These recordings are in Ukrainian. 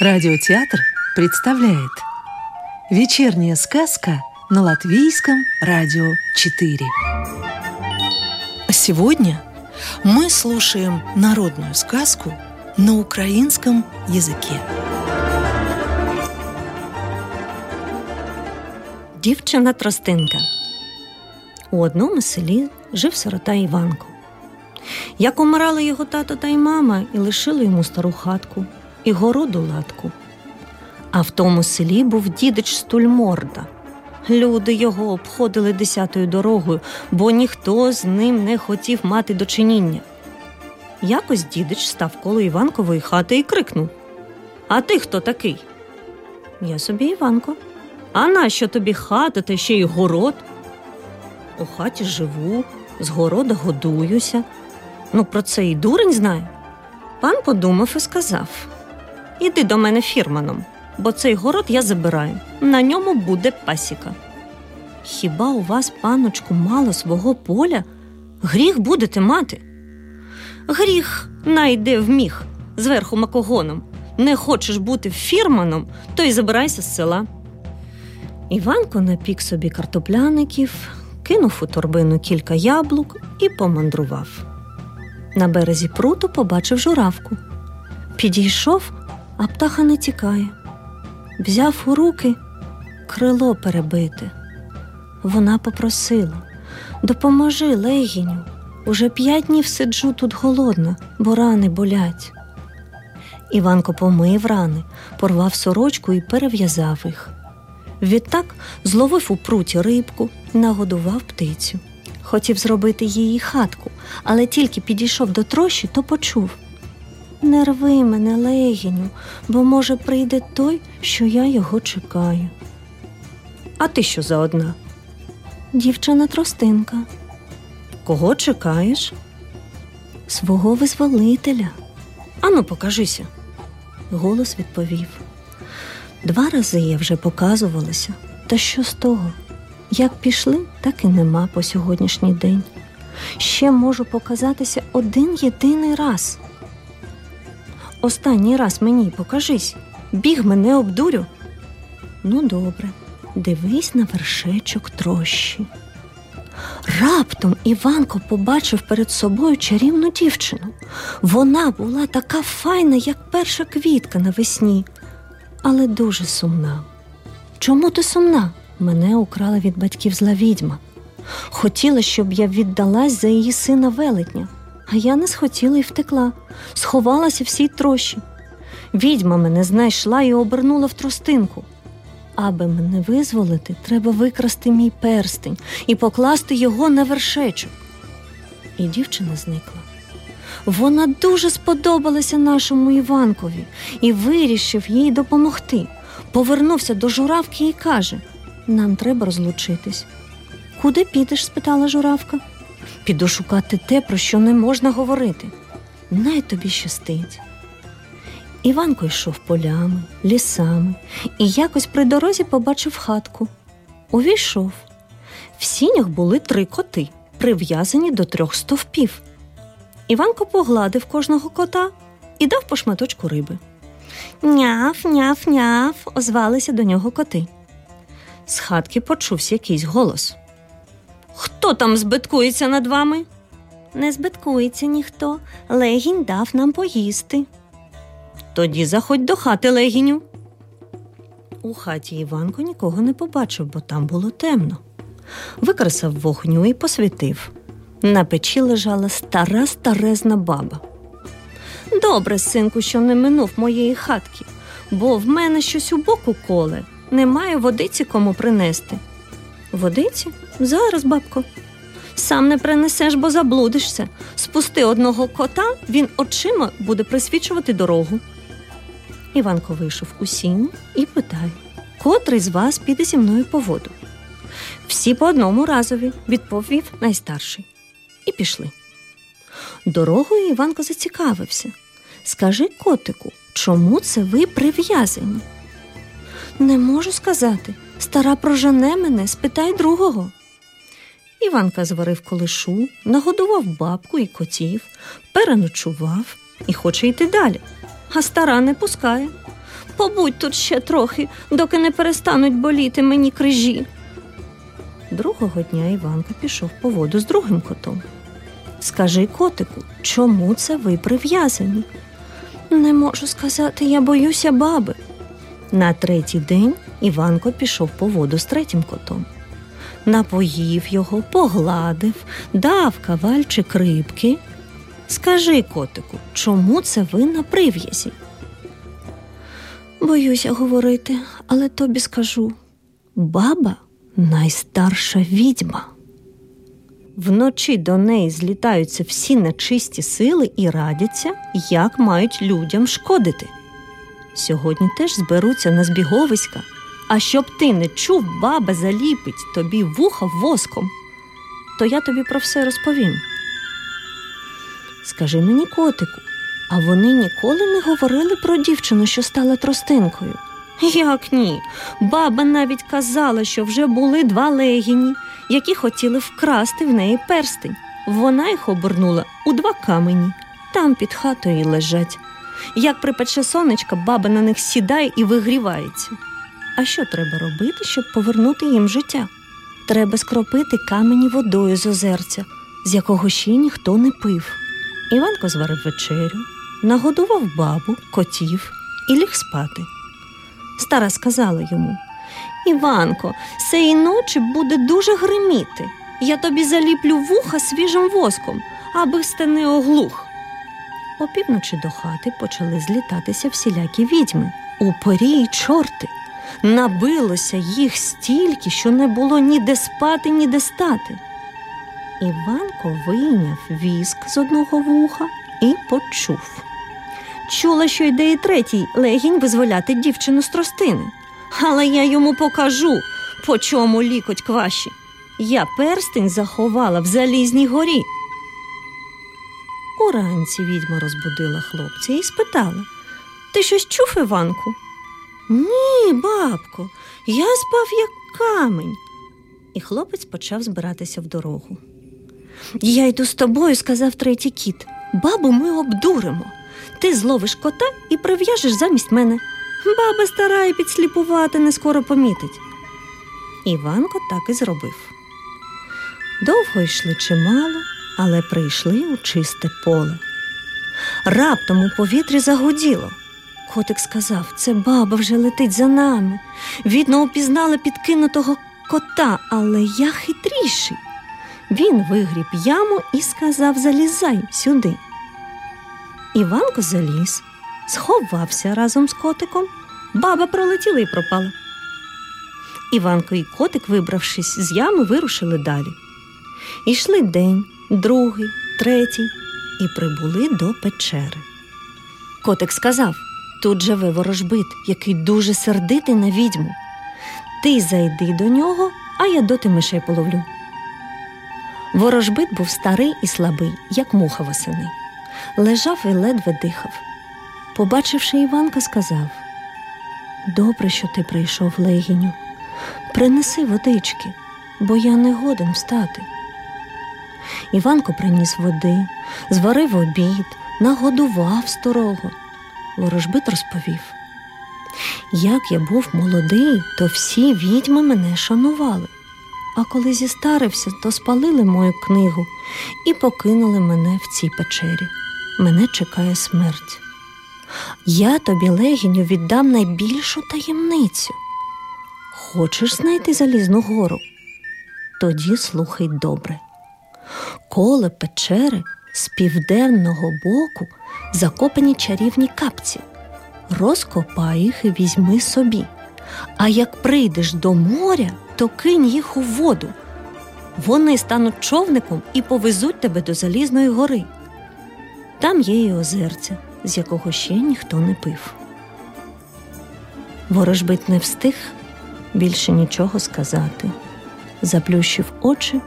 Радиотеатр представляет Вечерняя сказка на Латвийском радио 4 Сегодня мы слушаем народную сказку на украинском языке Дівчина Тростинка. У одному селі жив сирота Іванко. Як умирали його тато та й мама і лишили йому стару хатку і городу латку. А в тому селі був дідич Стульморда. Люди його обходили десятою дорогою, бо ніхто з ним не хотів мати дочиніння. Якось дідич став коло Іванкової хати і крикнув: А ти хто такий? Я собі Іванко. А нащо тобі хата та ще й город? У хаті живу, з города годуюся. Ну, про це і дурень знає. Пан подумав і сказав: Іди до мене фірманом, бо цей город я забираю. На ньому буде пасіка. Хіба у вас, паночку, мало свого поля? Гріх будете мати? Гріх найде вміг зверху макогоном. Не хочеш бути фірманом, то й забирайся з села. Іванко напік собі картопляників, кинув у торбину кілька яблук і помандрував. На березі пруту побачив журавку. Підійшов, а птаха не тікає. Взяв у руки крило перебите. Вона попросила Допоможи, легіню. Уже п'ять днів сиджу тут голодна, бо рани болять. Іванко помив рани, порвав сорочку і перев'язав їх. Відтак зловив у пруті рибку нагодував птицю. Хотів зробити її хатку, але тільки підійшов до трощі, то почув Не рви мене, легіню, бо, може, прийде той, що я його чекаю. А ти що за одна? Дівчина тростинка. Кого чекаєш? Свого визволителя. Ану, покажися. Голос відповів. Два рази я вже показувалася, та що з того? Як пішли, так і нема по сьогоднішній день. Ще можу показатися один єдиний раз. Останній раз мені покажись, біг мене обдурю. Ну, добре, дивись на вершечок трощі. Раптом Іванко побачив перед собою чарівну дівчину. Вона була така файна, як перша квітка навесні, але дуже сумна. Чому ти сумна? Мене украла від батьків зла відьма. Хотіла, щоб я віддалась за її сина велетня, а я не схотіла і втекла, сховалася в сій трощі. Відьма мене знайшла і обернула в тростинку. Аби мене визволити, треба викрасти мій перстень і покласти його на вершечок. І дівчина зникла. Вона дуже сподобалася нашому Іванкові і вирішив їй допомогти. Повернувся до журавки і каже: Нам треба розлучитись. Куди підеш? спитала журавка. Піду шукати те, про що не можна говорити. Най тобі щастить. Іванко йшов полями, лісами і якось при дорозі побачив хатку. Увійшов. В сінях були три коти, прив'язані до трьох стовпів. Іванко погладив кожного кота і дав по шматочку риби. Няв, няв, няв, озвалися до нього коти. З хатки почувся якийсь голос. Хто там збиткується над вами? Не збиткується ніхто. Легінь дав нам поїсти. Тоді заходь до хати легіню. У хаті Іванко нікого не побачив, бо там було темно. Викресав вогню і посвітив. На печі лежала стара старезна баба. Добре, синку, що не минув моєї хатки, бо в мене щось у боку коле, немає водиці кому принести. Водиці? Зараз, бабко. Сам не принесеш, бо заблудишся. Спусти одного кота, він очима буде присвічувати дорогу. Іванко вийшов у сінь і питає, котрий з вас піде зі мною по воду. Всі по одному разові, відповів найстарший. І пішли. Дорогою Іванко зацікавився. Скажи, котику, чому це ви прив'язані? Не можу сказати. Стара прожене мене, спитай другого. Іванка зварив колишу, нагодував бабку і котів, переночував і хоче йти далі, а стара не пускає. Побудь тут ще трохи, доки не перестануть боліти мені крижі. Другого дня Іванка пішов по воду з другим котом. Скажи, котику, чому це ви прив'язані? Не можу сказати, я боюся баби. На третій день Іванко пішов по воду з третім котом. Напоїв його, погладив, дав кавальчик рибки. Скажи, котику, чому це ви на прив'язі? Боюся говорити, але тобі скажу баба найстарша відьма. Вночі до неї злітаються всі нечисті сили і радяться, як мають людям шкодити. Сьогодні теж зберуться на збіговиська, а щоб ти не чув, баба заліпить тобі вуха воском, то я тобі про все розповім. Скажи мені, котику, а вони ніколи не говорили про дівчину, що стала тростинкою. Як ні? Баба навіть казала, що вже були два легіні, які хотіли вкрасти в неї перстень. Вона їх обернула у два камені, там під хатою лежать. Як припече сонечка, баба на них сідає і вигрівається. А що треба робити, щоб повернути їм життя? Треба скропити камені водою з озерця, з якого ще ніхто не пив. Іванко зварив вечерю, нагодував бабу, котів і ліг спати. Стара сказала йому Іванко, сеї ночі буде дуже гриміти. Я тобі заліплю вуха свіжим воском, аби сте не оглух. Опівночі до хати почали злітатися всілякі відьми, упорі й чорти. Набилося їх стільки, що не було ніде спати, ніде стати. Іванко вийняв віск з одного вуха і почув. Чула, що йде і третій легінь визволяти дівчину з тростини. Але я йому покажу, по чому лікоть кваші. Я перстень заховала в залізній горі. Уранці відьма розбудила хлопця і спитала Ти щось чув, Іванку? Ні, бабко, я спав як камень. І хлопець почав збиратися в дорогу. Я йду з тобою, сказав третій кіт. Бабу ми обдуримо. Ти зловиш кота і прив'яжеш замість мене. Баба стара і підсліпувати не скоро помітить. Іванко так і зробив. Довго йшли чимало, але прийшли у чисте поле. Раптом у повітрі загуділо. Котик сказав це баба вже летить за нами. Відно упізнала підкинутого кота, але я хитріший. Він вигріб яму і сказав Залізай сюди. Іванко заліз, сховався разом з котиком. Баба пролетіла і пропала. Іванко і котик, вибравшись з ями, вирушили далі. Ішли день, другий, третій і прибули до печери. Котик сказав тут живе ворожбит, який дуже сердитий на відьму. Ти зайди до нього, а я доти мишей половлю. Ворожбит був старий і слабий, як муха восени. Лежав і ледве дихав. Побачивши Іванка, сказав Добре, що ти прийшов, легіню. Принеси водички, бо я не годен встати. Іванко приніс води, зварив обід, нагодував старого. Ворожбит розповів. Як я був молодий, то всі відьми мене шанували. А коли зістарився, то спалили мою книгу і покинули мене в цій печері. Мене чекає смерть. Я тобі, легіню, віддам найбільшу таємницю. Хочеш знайти залізну гору? Тоді слухай добре. Коло печери з південного боку закопані чарівні капці. Розкопай їх і візьми собі. А як прийдеш до моря, то кинь їх у воду. Вони стануть човником і повезуть тебе до Залізної гори. Там є і озерця, з якого ще ніхто не пив. Ворожбит не встиг більше нічого сказати, заплющив очі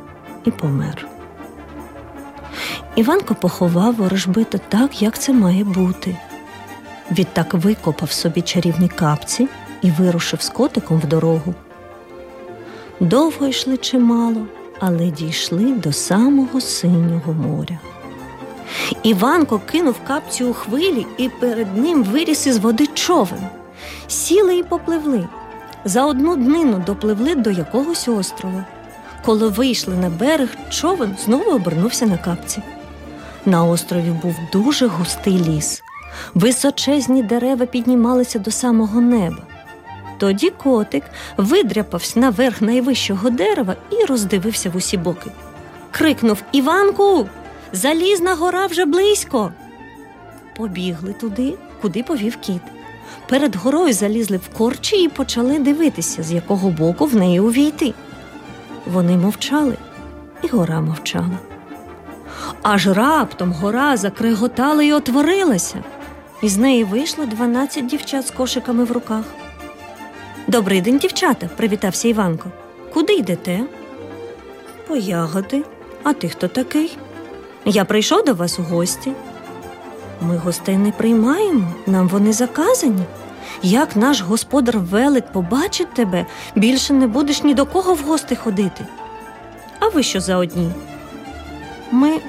і помер. Іванко поховав ворожбита так, як це має бути. Відтак викопав собі чарівні капці і вирушив з котиком в дорогу. Довго йшли чимало, але дійшли до самого синього моря. Іванко кинув капцю у хвилі, і перед ним виріс із води човен. Сіли і попливли. За одну днину допливли до якогось острова. Коли вийшли на берег, човен знову обернувся на капці. На острові був дуже густий ліс. Височезні дерева піднімалися до самого неба. Тоді котик видряпався наверх найвищого дерева і роздивився в усі боки. Крикнув Іванку, залізна гора вже близько. Побігли туди, куди повів кіт. Перед горою залізли в корчі і почали дивитися, з якого боку в неї увійти. Вони мовчали, і гора мовчала. Аж раптом гора закриготала і отворилася, і з неї вийшло дванадцять дівчат з кошиками в руках. Добрий день, дівчата, привітався Іванко. Куди йдете? По ягоди. А ти хто такий? Я прийшов до вас у гості. Ми гостей не приймаємо, нам вони заказані. Як наш господар велик побачить тебе, більше не будеш ні до кого в гости ходити. А ви що за одні? Ми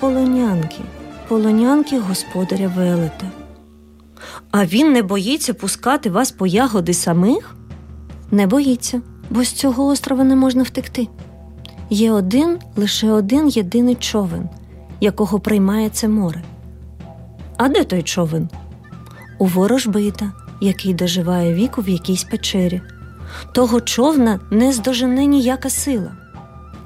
полонянки, полонянки господаря велета. А він не боїться пускати вас по ягоди самих? Не боїться, бо з цього острова не можна втекти. Є один лише один єдиний човен, якого приймає це море. А де той човен? У ворожбита, який доживає віку в якійсь печері. Того човна не здожене ніяка сила.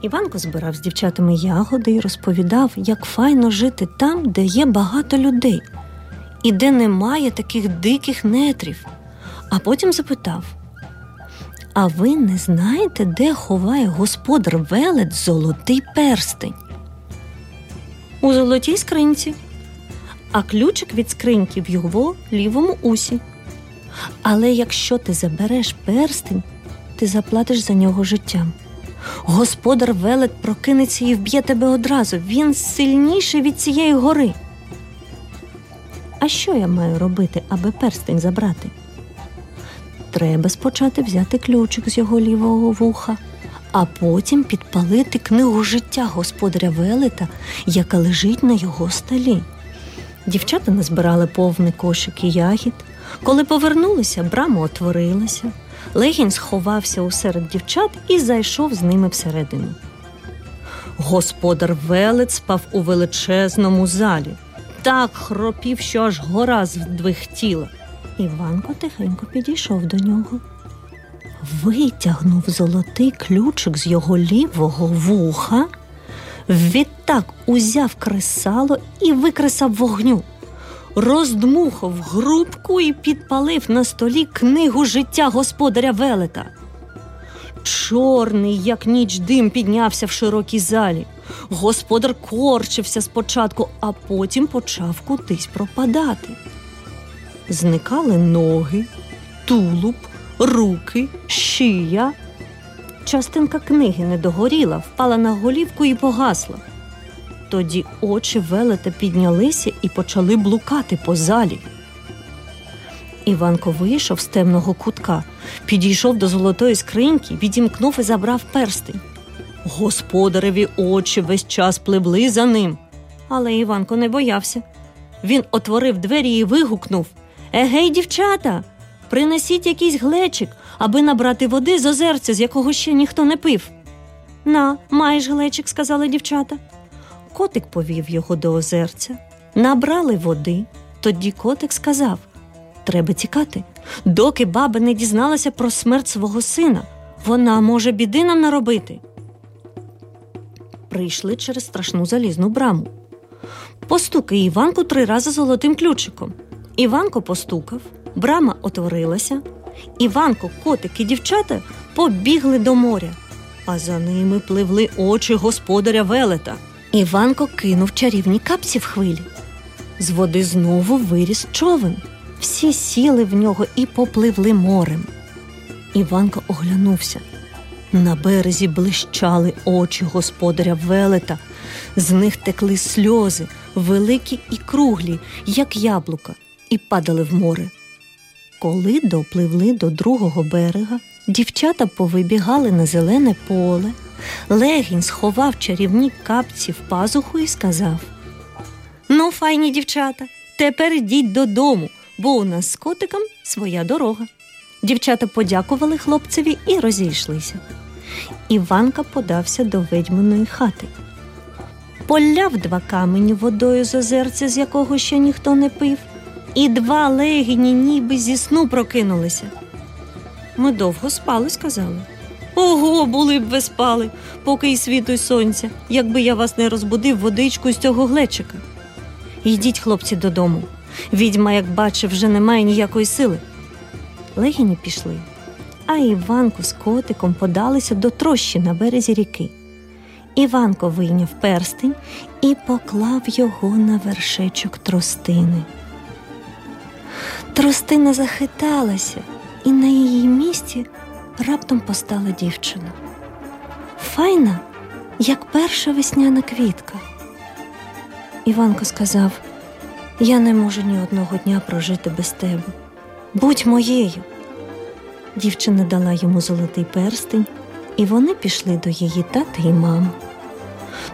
Іванко збирав з дівчатами ягоди і розповідав, як файно жити там, де є багато людей, і де немає таких диких нетрів. А потім запитав: А ви не знаєте, де ховає господар велет золотий перстень? У золотій скринці, а ключик від скриньки в його лівому усі. Але якщо ти забереш перстень, ти заплатиш за нього життям. Господар велет прокинеться і вб'є тебе одразу. Він сильніший від цієї гори. А що я маю робити, аби перстень забрати? Треба спочатку взяти ключик з його лівого вуха, а потім підпалити книгу життя господаря велета, яка лежить на його столі. Дівчата назбирали повний кошик і ягід. Коли повернулися, брама отворилася. Легінь сховався усеред дівчат і зайшов з ними всередину. Господар велет спав у величезному залі. Так хропів, що аж гора здвихтіла. Іванко тихенько підійшов до нього. Витягнув золотий ключик з його лівого вуха, відтак узяв кресало і викресав вогню роздмухав грубку і підпалив на столі книгу життя господаря велета. Чорний, як ніч дим, піднявся в широкій залі. Господар корчився спочатку, а потім почав кудись пропадати. Зникали ноги, тулуб, руки, шия. Частинка книги не догоріла, впала на голівку і погасла. Тоді очі велета піднялися і почали блукати по залі. Іванко вийшов з темного кутка, підійшов до золотої скриньки, відімкнув і забрав перстень. Господареві очі весь час пливли за ним. Але Іванко не боявся. Він отворив двері і вигукнув Егей, дівчата, принесіть якийсь глечик, аби набрати води з озерця, з якого ще ніхто не пив. На, маєш глечик, сказали дівчата. Котик повів його до озерця, набрали води. Тоді котик сказав Треба тікати, доки баба не дізналася про смерть свого сина. Вона може біди нам наробити. Прийшли через страшну залізну браму. Постукай Іванку три рази золотим ключиком. Іванко постукав, брама отворилася. Іванко, котик і дівчата побігли до моря, а за ними пливли очі господаря велета. Іванко кинув чарівні капці в хвилі. З води знову виріс човен. Всі сіли в нього і попливли морем. Іванко оглянувся. На березі блищали очі господаря велета, з них текли сльози, великі і круглі, як яблука, і падали в море. Коли допливли до другого берега, дівчата повибігали на зелене поле. Легінь сховав чарівні капці в пазуху і сказав: Ну, файні дівчата, тепер йдіть додому, бо у нас з котиком своя дорога. Дівчата подякували хлопцеві і розійшлися. Іванка подався до ведьминої хати. Поляв два камені водою з озерця, з якого ще ніхто не пив, і два легені ніби зі сну прокинулися. Ми довго спали, сказали. Ого, були б ви спали, поки й світу й сонця, якби я вас не розбудив водичку з цього глечика. Йдіть, хлопці, додому. Відьма, як бачив, вже не має ніякої сили. Легіні пішли, а Іванко з котиком подалися до трощі на березі ріки. Іванко вийняв перстень і поклав його на вершечок тростини. Тростина захиталася, і на її місці раптом постала дівчина. Файна, як перша весняна квітка. Іванко сказав: Я не можу ні одного дня прожити без тебе. Будь моєю. Дівчина дала йому золотий перстень, і вони пішли до її тата і мами.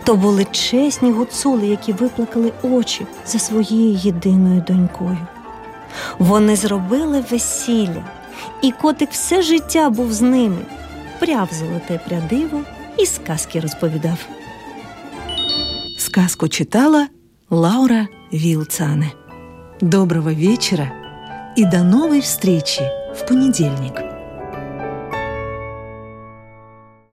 То були чесні гуцули, які виплакали очі за своєю єдиною донькою. Вони зробили весілля, і котик все життя був з ними, пряв золоте прядиво і сказки розповідав. Сказку читала Лаура Вилцане. Доброго вечера и до новой встречи в понедельник.